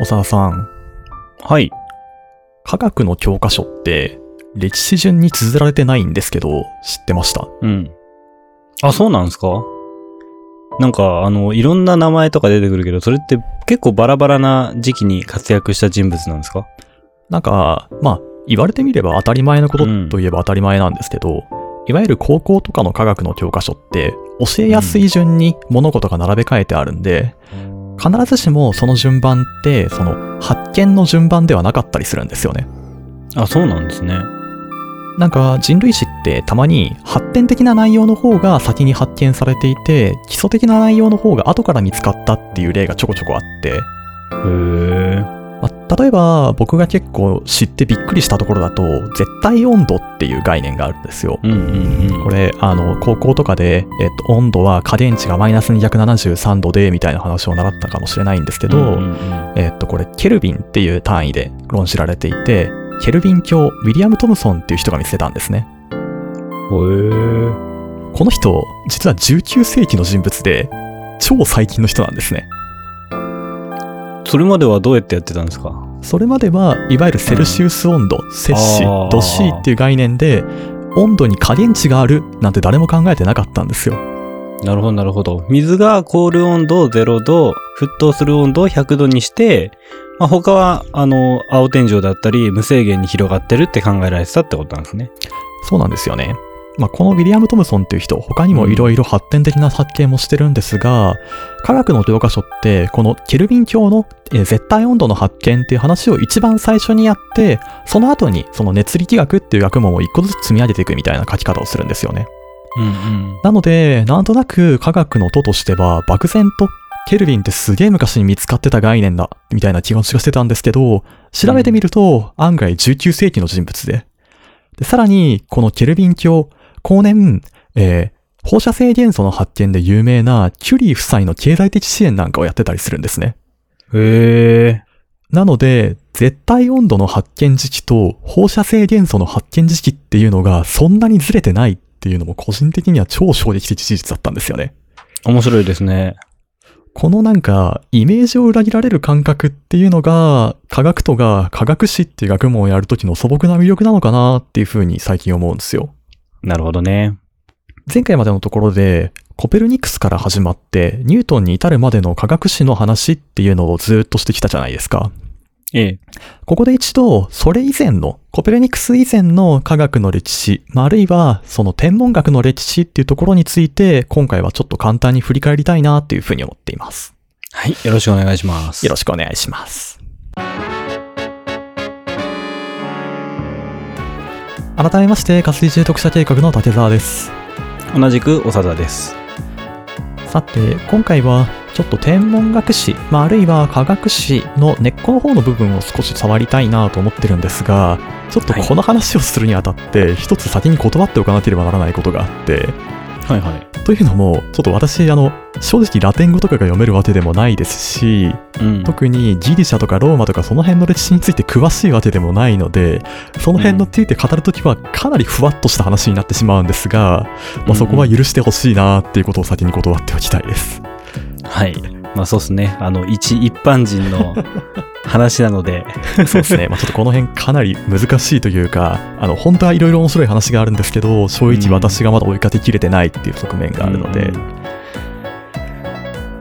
小沢さん、はい。科学の教科書って歴史順に綴られてないんですけど、知ってました？うん。あ、そうなんですか？なんか、あの、いろんな名前とか出てくるけど、それって結構バラバラな時期に活躍した人物なんですか？なんか、まあ、言われてみれば当たり前のことといえば当たり前なんですけど、いわゆる高校とかの科学の教科書って、教えやすい順に物事が並べ替えてあるんで、必ずしもその順番って、その発見の順番ではなかったりするんですよね。あ、そうなんですね。なんか人類史ってたまに発展的な内容の方が先に発見されていて、基礎的な内容の方が後から見つかったっていう例がちょこちょこあって、へえ。まあ例えば僕が結構知ってびっくりしたところだと、絶対温度っていう概念があるんですよ。うんうんうん。これ、あの、高校とかで、えっと、温度は加減値がマイナス273度で、みたいな話を習ったかもしれないんですけど、うんうんうんえっと、これ、ケルビンっていう単位で論じられていて、ケルビン教、ウィリアム・トムソンっていう人が見つけたんですね。へえ。この人、実は19世紀の人物で、超最近の人なんですね。それまではどうやってやってたんですか？それまでは、いわゆるセルシウス温度、摂氏度 C っていう概念で、温度に加減値があるなんて誰も考えてなかったんですよ。なるほど、なるほど。水が凍る温度を0度、沸騰する温度を100度にして、まあ、他は、あの、青天井だったり、無制限に広がってるって考えられてたってことなんですね。そうなんですよね。まあ、このウィリアム・トムソンっていう人、他にもいろいろ発展的な発見もしてるんですが、科学の教科書って、このケルビン教のえー絶対温度の発見っていう話を一番最初にやって、その後にその熱力学っていう学問を一個ずつ積み上げていくみたいな書き方をするんですよね。うんうん。なので、なんとなく科学の徒としては、漠然とケルビンってすげえ昔に見つかってた概念だ、みたいな気持ちがしてたんですけど、調べてみると、案外19世紀の人物で。で、さらに、このケルビン教、後年、えー放射性元素の発見で有名なキュリー夫妻の経済的支援なんかをやってたりするんですね。へえ。なので、絶対温度の発見時期と放射性元素の発見時期っていうのがそんなにずれてないっていうのも個人的には超衝撃的事実だったんですよね。面白いですね。このなんか、イメージを裏切られる感覚っていうのが、科学とが科学史っていう学問をやるときの素朴な魅力なのかなっていうふうに最近思うんですよ。なるほどね。前回までのところで、コペルニクスから始まって、ニュートンに至るまでの科学史の話っていうのをずっとしてきたじゃないですか。ええ。ここで一度、それ以前の、コペルニクス以前の科学の歴史、まあ、あるいはその天文学の歴史っていうところについて、今回はちょっと簡単に振り返りたいなっていうふうに思っています。はい。よろしくお願いします。よろしくお願いします。改めまして、火水中特殊計画の竹澤です。同じく、長田です。さて、今回は、ちょっと天文学史、まあ、あるいは科学史の根っこの方の部分を少し触りたいなと思ってるんですが、ちょっとこの話をするにあたって、一つ先に断っておかなければならないことがあって、はいはい。というのも、ちょっと私、あの、正直ラテン語とかが読めるわけでもないですし、うん。特にギリシャとかローマとかその辺の歴史について詳しいわけでもないので、その辺のついて語るときはかなりふわっとした話になってしまうんですが、まあ、そこは許してほしいなっていうことを先に断っておきたいです。はい。まあそうっすね。あの、一一般人の 話なので、そうですね。まあ、ちょっとこの辺かなり難しいというか、あの、本当はいろいろ面白い話があるんですけど、正直私がまだ追いかけきれてないっていう側面があるので、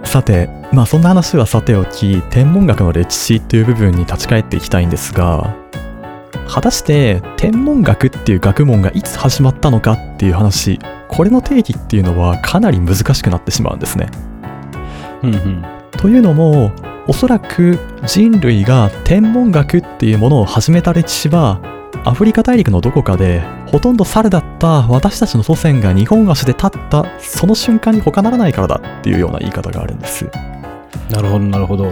さて、まあそんな話はさておき、天文学の歴史っていう部分に立ち返っていきたいんですが、果たして天文学っていう学問がいつ始まったのかっていう話、これの定義っていうのはかなり難しくなってしまうんですね。うんうん。というのも、おそらく人類が天文学っていうものを始めた歴史は、アフリカ大陸のどこかで、ほとんど猿だった私たちの祖先が日本足で立った、その瞬間に他ならないからだっていうような言い方があるんです。なるほど、なるほど。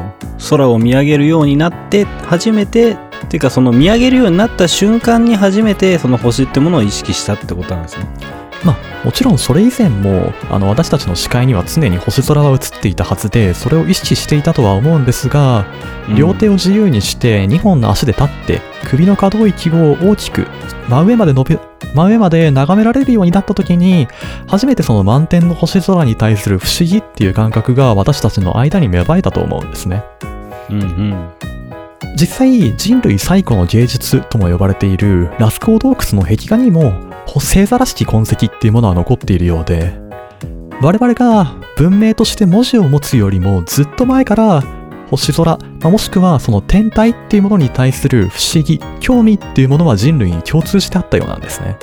空を見上げるようになって、初めて、っていうかその見上げるようになった瞬間に初めてその星ってものを意識したってことなんですね。まあ、もちろんそれ以前も、あの、私たちの視界には常に星空は映っていたはずで、それを意識していたとは思うんですが、両手を自由にして2本の足で立って、首の可動域を大きく、真上まで伸び、真上まで眺められるようになった時に、初めてその満天の星空に対する不思議っていう感覚が私たちの間に芽生えたと思うんですね。うんうん。実際人類最古の芸術とも呼ばれているラスコー洞窟の壁画にも星座らしき痕跡っていうものは残っているようで我々が文明として文字を持つよりもずっと前から星空、まもしくはその天体っていうものに対する不思議、興味っていうものは人類に共通してあったようなんですね。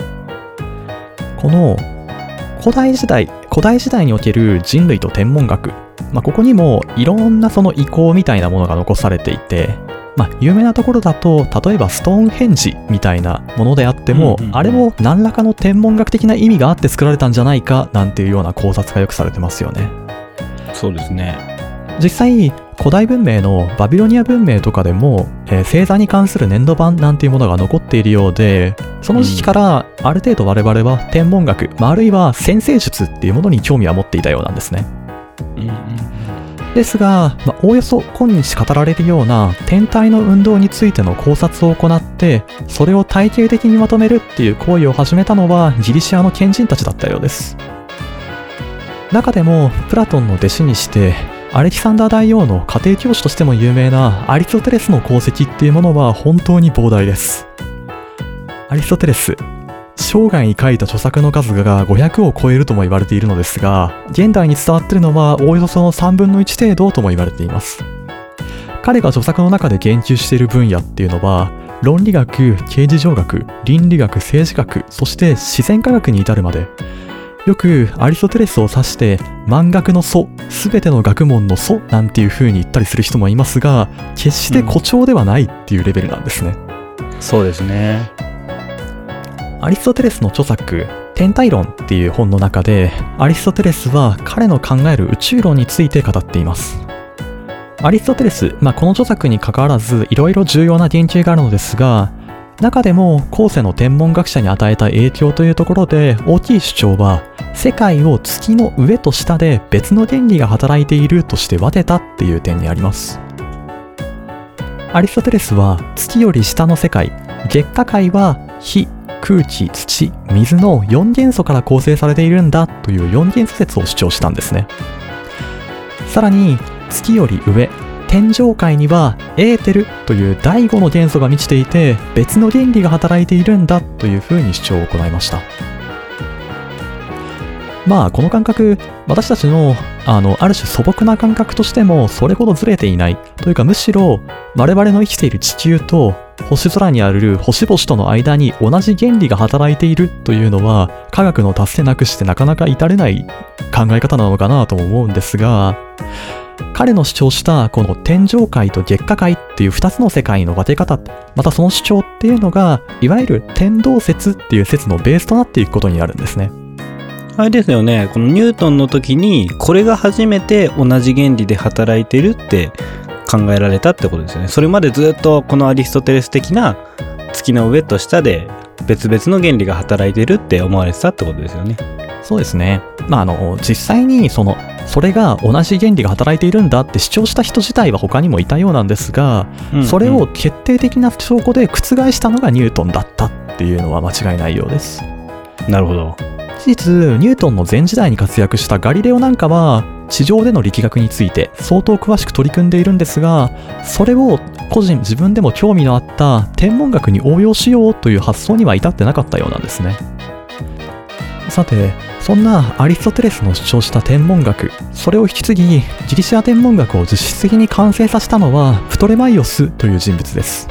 この古代時代、古代時代における人類と天文学、まあ、ここにもいろんなその遺構みたいなものが残されていて、まあ、有名なところだと、例えばストーンヘンジみたいなものであっても、うんうんうんあれも何らかの天文学的な意味があって作られたんじゃないかなんていうような考察がよくされてますよね。そうですね。実際、古代文明のバビロニア文明とかでも、えー星座に関する粘土板なんていうものが残っているようで、その時期からある程度我々は天文学、まあ、あるいは先生術っていうものに興味は持っていたようなんですね。うんうんですが、まあ、おおよそ今日語られるような天体の運動についての考察を行って、それを体系的にまとめるっていう行為を始めたのはギリシアの賢人たちだったようです。中でも、プラトンの弟子にして、アレキサンダー大王の家庭教師としても有名なアリストテレスの功績っていうものは本当に膨大です。アリストテレス、生涯に書いた著作の数が500を超えるとも言われているのですが、現代に伝わっているのはおおよそその3分の1程度とも言われています。彼が著作の中で言及している分野っていうのは、論理学、刑事上学、倫理学、政治学、そして自然科学に至るまで、よくアリストテレスを指して、万学の祖、すべての学問の祖なんていう風に言ったりする人もいますが、決して誇張ではないっていうレベルなんですね。そうですね。アリストテレスの著作「天体論」っていう本の中でアリストテレスは彼の考える宇宙論について語っています。アリストテレス、まあ、この著作に関わらずいろいろ重要な言及があるのですが中でも後世の天文学者に与えた影響というところで大きい主張は世界を月の上と下で別の原理が働いているとして分けたっていう点にあります。アリストテレスは月より下の世界月下界は火空気、土、水の4元素から構成されているんだという4元素説を主張したんですね。さらに、月より上、天上界にはエーテルという第5の元素が満ちていて別の原理が働いているんだというふうに主張を行いました。まあこの感覚私たちのあのある種素朴な感覚としてもそれほどずれていないというかむしろ我々の生きている地球と星空にある星々との間に同じ原理が働いているというのは科学の達成なくしてなかなか至れない考え方なのかなと思うんですが彼の主張したこの天上界と月下界っていう2つの世界の分け方またその主張っていうのがいわゆる天動説っていう説のベースとなっていくことになるんですね。あれですよね、このニュートンの時に、これが初めて同じ原理で働いてるって考えられたってことですよね。それまでずっとこのアリストテレス的な月の上と下で別々の原理が働いてるって思われてたってことですよね。そうですね。まあ、あの、実際に、その、それが同じ原理が働いているんだって主張した人自体は他にもいたようなんですが、うんそれを決定的な証拠で覆したのがニュートンだったっていうのは間違いないようです。なるほど。事実、ニュートンの前時代に活躍したガリレオなんかは、地上での力学について相当詳しく取り組んでいるんですが、それを個人自分でも興味のあった天文学に応用しようという発想には至ってなかったようなんですね。さて、そんなアリストテレスの主張した天文学、それを引き継ぎ、ギリシア天文学を実質的に完成させたのはプトレマイオスという人物です。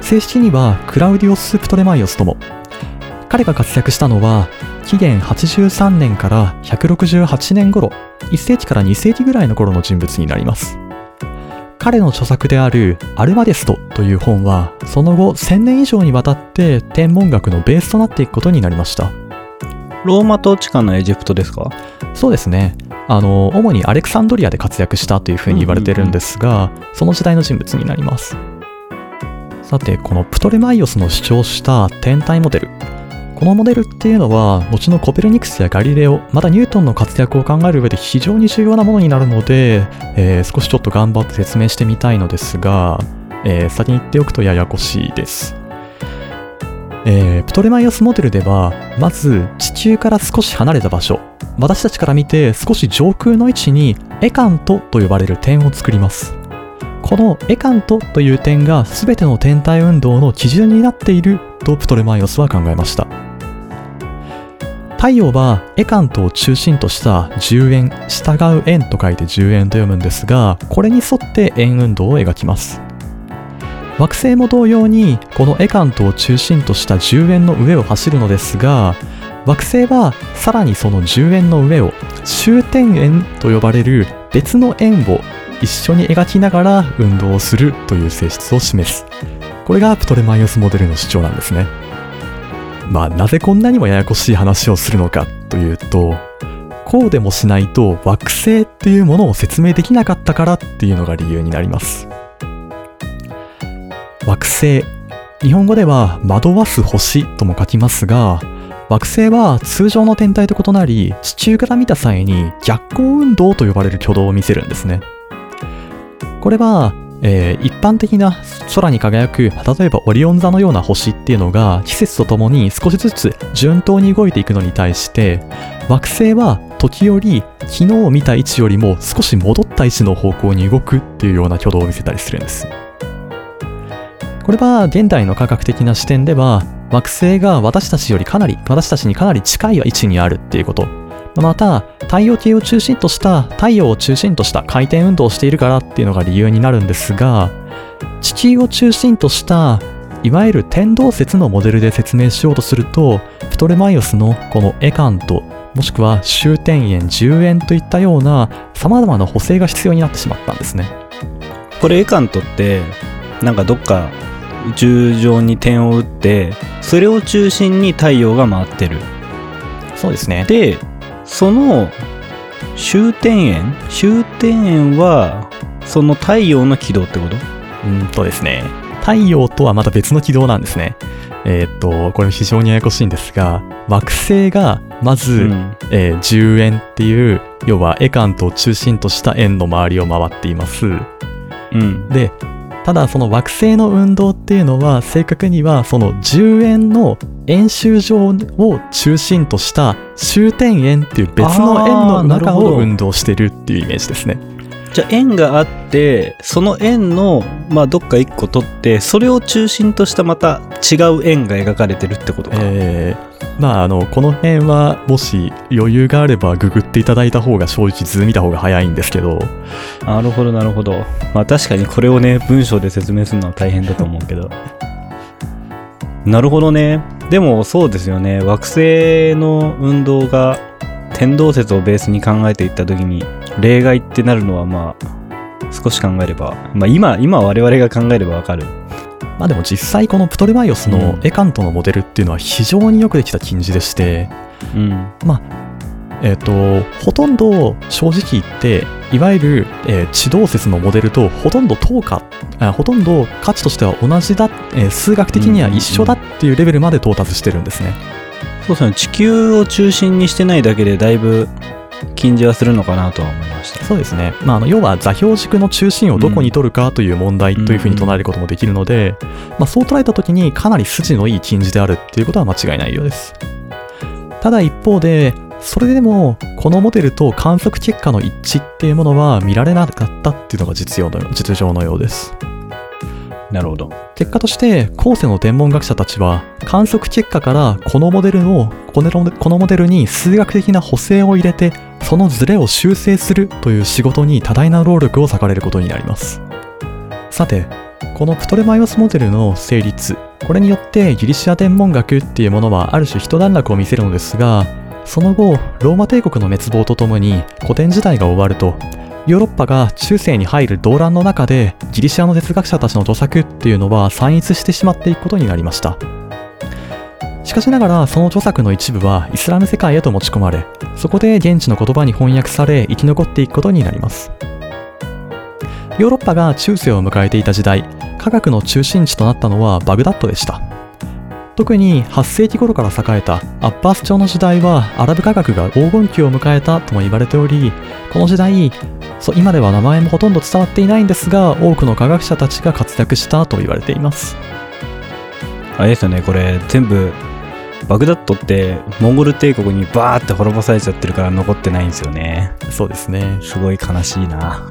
正式にはクラウディオス・プトレマイオスとも、彼が活躍したのは紀元83年から168年頃1世紀から2世紀ぐらいの頃の人物になります。彼の著作である「アルマデスト」という本はその後1000年以上にわたって天文学のベースとなっていくことになりました。ローマ統治下のエジプトですか？そうですね。あの主にアレクサンドリアで活躍したというふうに言われてるんですが、その時代の人物になります。さてこのプトレマイオスの主張した天体モデルこのモデルっていうのは後のコペルニクスやガリレオまたニュートンの活躍を考える上で非常に重要なものになるので、えー少しちょっと頑張って説明してみたいのですが、えー先に言っておくとややこしいです。えープトレマイオスモデルではまず地球から少し離れた場所私たちから見て少し上空の位置にエカントと呼ばれる点を作ります。このエカントという点が全ての天体運動の基準になっているとプトレマイオスは考えました。太陽はエカントを中心とした10円従う円と書いて10円と読むんですがこれに沿って円運動を描きます。惑星も同様にこのエカントを中心とした10円の上を走るのですが惑星はさらにその10円の上を終点円と呼ばれる別の円を一緒に描きながら運動をするという性質を示す。これがプトレマイオスモデルの主張なんですね。まあなぜこんなにもややこしい話をするのかというとこうでもしないと惑星っていうものを説明できなかったからっていうのが理由になります。惑星。日本語では惑わす星とも書きますが惑星は通常の天体と異なり地球から見た際に逆光運動と呼ばれる挙動を見せるんですね。これは、えー一般的な空に輝く例えばオリオン座のような星っていうのが季節とともに少しずつ順当に動いていくのに対して惑星は時折昨日見た位置よりも少し戻った位置の方向に動くっていうような挙動を見せたりするんです。これは現代の科学的な視点では惑星が私たちよりかなり私たちにかなり近い位置にあるっていうこと。また太陽系を中心とした太陽を中心とした回転運動をしているからっていうのが理由になるんですが地球を中心としたいわゆる天動説のモデルで説明しようとするとプトレマイオスのこのエカントもしくは終点円10円といったような様々な補正が必要になってしまったんですね。これエカントってなんかどっか宇宙上に点を打ってそれを中心に太陽が回ってる。そうですね。でその終点円終点円はその太陽の軌道ってこと？うんとですね、太陽とはまた別の軌道なんですね。えーっと、これ非常にややこしいんですが、惑星がまず、うん。えー10円っていう、要はエカントを中心とした円の周りを回っています。うん。で、ただその惑星の運動っていうのは正確にはその10円の円周上を中心とした終点円っていう別の円の中を運動してるっていうイメージですね。じゃあ円があってその円のまあどっか一個取ってそれを中心としたまた違う円が描かれてるってことか、えー、まああのこの辺はもし余裕があればググっていただいた方が正直図見た方が早いんですけど。なるほどなるほど。まあ確かにこれをね文章で説明するのは大変だと思うけど。なるほどね。でもそうですよね。惑星の運動が天動説をベースに考えていった時に例外ってなるのはまあ少し考えれば。まあ今今我々が考えればわかる。まあでも実際このプトレマイオスのエカントのモデルっていうのは非常によくできた近似でしてうん。えっ、とほとんど正直言っていわゆる、えー地動説のモデルとほとんど等価あほとんど価値としては同じだ、えー数学的には一緒だっていうレベルまで到達してるんですね、そうですね。地球を中心にしてないだけでだいぶ近似はするのかなとは思いましたそうですね、まあ、あの要は座標軸の中心をどこに取るかという問題というふうに唱えることもできるので、まあ、そう捉えたときにかなり筋のいい近似であるっていうことは間違いないようです。ただ一方で、それでもこのモデルと観測結果の一致っていうものは見られなかったっていうのが実用の実情のようです。なるほど。結果として後世の天文学者たちは観測結果からこのモデルをこのこのモデルに数学的な補正を入れてそのズレを修正するという仕事に多大な労力を割かれることになります。さてこのプトレマイオスモデルの成立これによってギリシア天文学っていうものはある種一段落を見せるのですがその後ローマ帝国の滅亡とともに古典時代が終わるとヨーロッパが中世に入る動乱の中でギリシアの哲学者たちの著作っていうのは散逸してしまっていくことになりました。しかしながらその著作の一部はイスラム世界へと持ち込まれそこで現地の言葉に翻訳され生き残っていくことになります。ヨーロッパが中世を迎えていた時代科学の中心地となったのはバグダッドでした。特に8世紀頃から栄えたアッバース朝の時代はアラブ科学が黄金期を迎えたとも言われておりこの時代そう今では名前もほとんど伝わっていないんですが多くの科学者たちが活躍したと言われています。あれですよねこれ全部バグダッドってモンゴル帝国にバーって滅ぼされちゃってるから残ってないんですよね。そうですね。すごい悲しいな。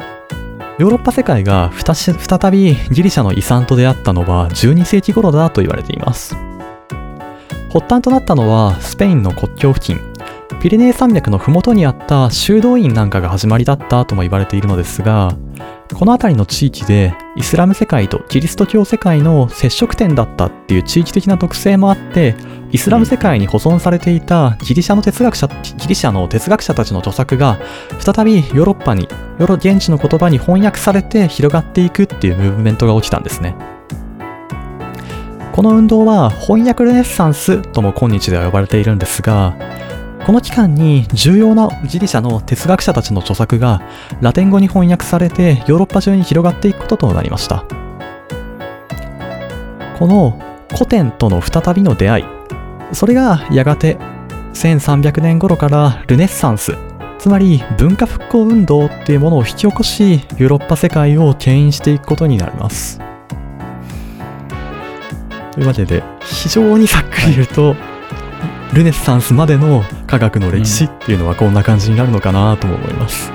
ヨーロッパ世界が再びギリシャの遺産と出会ったのは12世紀頃だと言われています。発端となったのはスペインの国境付近、ピレネー山脈の麓にあった修道院なんかが始まりだったとも言われているのですが、この辺りの地域でイスラム世界とキリスト教世界の接触点だったっていう地域的な特性もあって、イスラム世界に保存されていたギリシャの哲学者、ギリシャの哲学者たちの著作が再びヨーロッパに、ヨーロ現地の言葉に翻訳されて広がっていくっていうムーブメントが起きたんですね。この運動は翻訳ルネッサンスとも今日では呼ばれているんですが、この期間に重要なギリシャの哲学者たちの著作がラテン語に翻訳されてヨーロッパ中に広がっていくこととなりました。この古典との再びの出会い、それがやがて1300年頃からルネッサンス、つまり文化復興運動っていうものを引き起こし、ヨーロッパ世界を牽引していくことになります。というわけで、非常にざっくり言うと、ルネッサンスまでの科学の歴史っていうのはこんな感じになるのかなとも思います。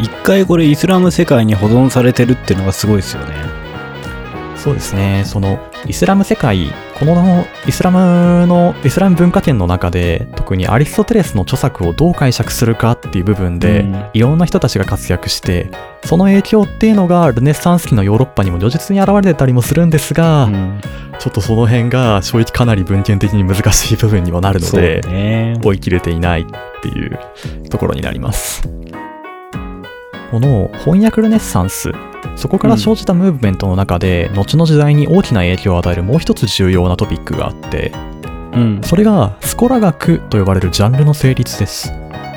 一回これイスラム世界に保存されてるっていうのがすごいですよね。そうですね、そのイスラム世界、このイスラムの、イスラム文化圏の中で、特にアリストテレスの著作をどう解釈するかっていう部分で、うんいろんな人たちが活躍して、その影響っていうのがルネッサンス期のヨーロッパにも如実に現れてたりもするんですが、うんちょっとその辺が正直かなり文献的に難しい部分にもなるので、ね。追い切れていないっていうところになります。この翻訳ルネッサンス、そこから生じたムーブメントの中で、後の時代に大きな影響を与えるもう一つ重要なトピックがあって、うん。それがスコラ学と呼ばれるジャンルの成立です。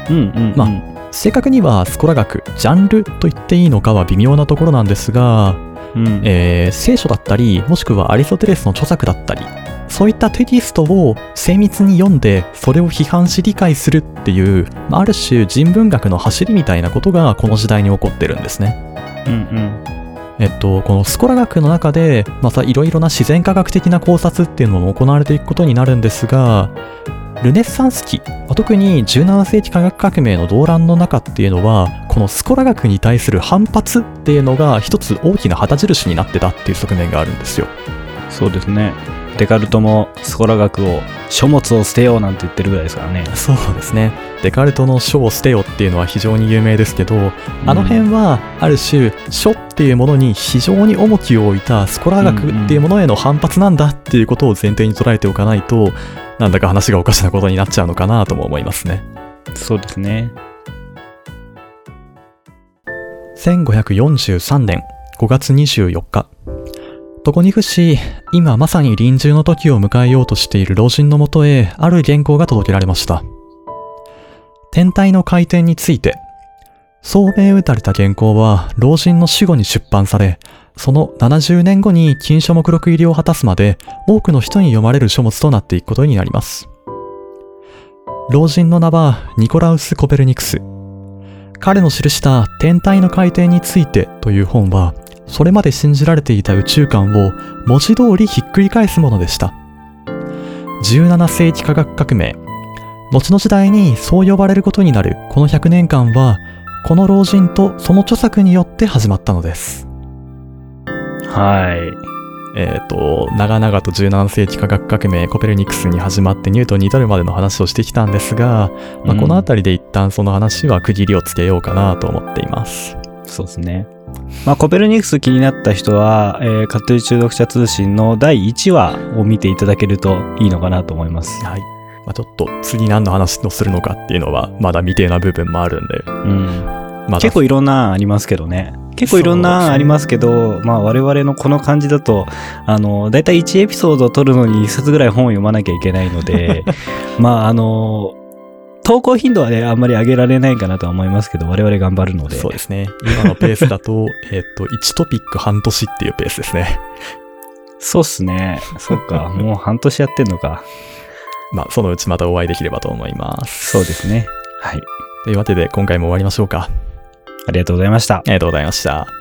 うんうん。ま正確にはスコラ学、ジャンルと言っていいのかは微妙なところなんですが、うん。えー聖書だったり、もしくはアリストテレスの著作だったり、そういったテキストを精密に読んで、それを批判し理解するっていう、まあある種人文学の走りみたいなことがこの時代に起こってるんですね。うんうん。えっと、このスコラ学の中で、またいろいろな自然科学的な考察っていうのも行われていくことになるんですが、ルネッサンス期、特に17世紀科学革命の動乱の中っていうのは、このスコラ学に対する反発っていうのが一つ大きな旗印になってたっていう側面があるんですよ。そうですね。デカルトもスコラ学を書物を捨てようなんて言ってるぐらいですからね。そうですね。デカルトの書を捨てよっていうのは非常に有名ですけど、あの辺はある種書っていうものに非常に重きを置いたスコラ学っていうものへの反発なんだっていうことを前提に捉えておかないと、なんだか話がおかしなことになっちゃうのかなとも思いますね。そうですね。1543年5月24日。トコニフ市、今まさに臨終の時を迎えようとしている老人のもとへ、ある原稿が届けられました。天体の回転について、そう銘打たれた原稿は、老人の死後に出版され、その70年後に金書目録入りを果たすまで、多くの人に読まれる書物となっていくことになります。老人の名は、ニコラウス・コペルニクス。彼の記した天体の回転についてという本は、それまで信じられていた宇宙観を文字通りひっくり返すものでした。17世紀科学革命。後の時代にそう呼ばれることになるこの100年間は、この老人とその著作によって始まったのです。はい。えっ、と、長々と17世紀科学革命コペルニクスに始まってニュートンに至るまでの話をしてきたんですが、まあ、この辺りで一旦その話は区切りをつけようかなと思っています。そうですね。まあ、コペルニクス気になった人は、えー、カトリ中読者通信の第1話を見ていただけるといいのかなと思います。はい。まあ、ちょっと次何の話をするのかっていうのはまだ未定な部分もあるんで、うん。まだ結構いろんな案ありますけどね。結構いろんな案ありますけど、まあ我々のこの感じだと、あの、だいたい1エピソードを撮るのに1冊ぐらい本を読まなきゃいけないので、まああの、投稿頻度はね、あんまり上げられないかなとは思いますけど、我々頑張るので。そうですね。今のペースだと、えっと、1トピック半年っていうペースですね。そうっすね。そっか。もう半年やってんのか。まあ、そのうちまたお会いできればと思います。そうですね。はい。というわけで、今回も終わりましょうか。ありがとうございました。ありがとうございました。